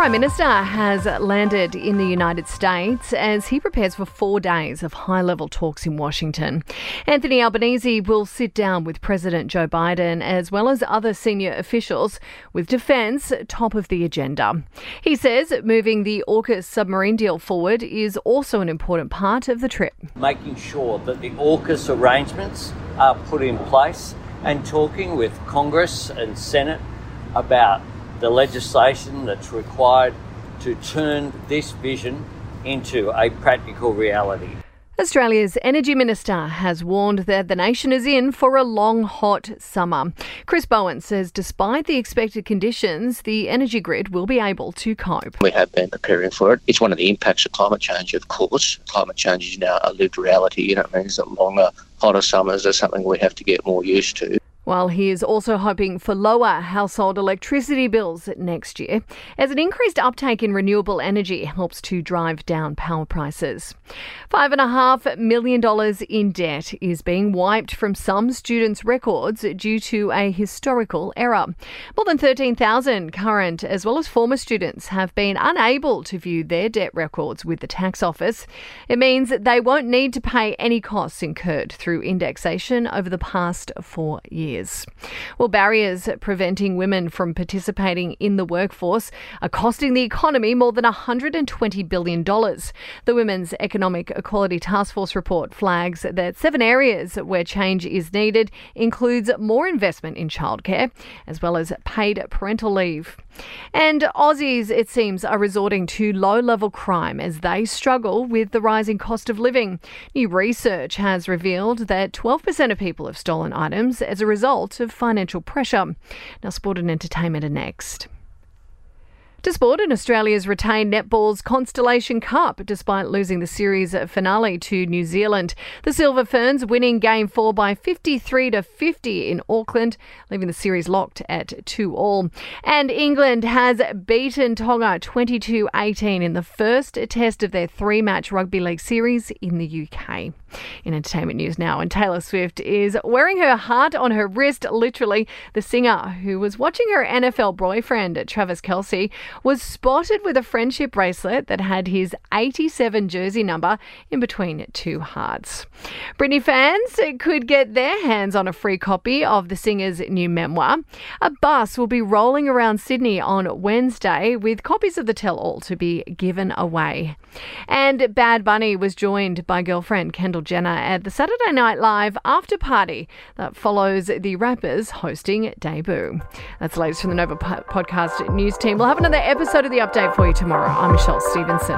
Prime Minister has landed in the United States as he prepares for four days of high level talks in Washington. Anthony Albanese will sit down with President Joe Biden as well as other senior officials, with defence top of the agenda. He says moving the AUKUS submarine deal forward is also an important part of the trip. Making sure that the AUKUS arrangements are put in place and talking with Congress and Senate about the legislation that's required to turn this vision into a practical reality. Australia's Energy Minister has warned that the nation is in for a long, hot summer. Chris Bowen says despite the expected conditions, the energy grid will be able to cope. We have been preparing for it. It's one of the impacts of climate change, of course. Climate change is now a lived reality. You know, it means that longer, hotter summers are something we have to get more used to while he is also hoping for lower household electricity bills next year, as an increased uptake in renewable energy helps to drive down power prices. $5.5 million in debt is being wiped from some students' records due to a historical error. More than 13,000 current as well as former students have been unable to view their debt records with the tax office. It means they won't need to pay any costs incurred through indexation over the past four years Well, barriers preventing women from participating in the workforce are costing the economy more than $120 billion. The Women's Economic Equality Task Force report flags that seven areas where change is needed includes more investment in childcare as well as paid parental leave. And Aussies, it seems, are resorting to low level crime as they struggle with the rising cost of living. New research has revealed that 12% of people have stolen items as a result of financial pressure. Now, sport and entertainment are next. To sport, and Australia's retained netball's Constellation Cup despite losing the series finale to New Zealand. The Silver Ferns winning game four by 53 to 50 in Auckland, leaving the series locked at 2 all. And England has beaten Tonga 22 18 in the first test of their three match rugby league series in the UK. In entertainment news now, and Taylor Swift is wearing her heart on her wrist, literally. The singer, who was watching her NFL boyfriend, Travis Kelce, was spotted with a friendship bracelet that had his 87 jersey number in between two hearts. Britney fans could get their hands on a free copy of the singer's new memoir. A bus will be rolling around Sydney on Wednesday with copies of the tell all to be given away. And Bad Bunny was joined by girlfriend Kendall Jenner at the Saturday Night Live after party that follows the rappers hosting debut. That's the latest from the Nova podcast news team. We'll have another episode of the update for you tomorrow. I'm Michelle Stevenson.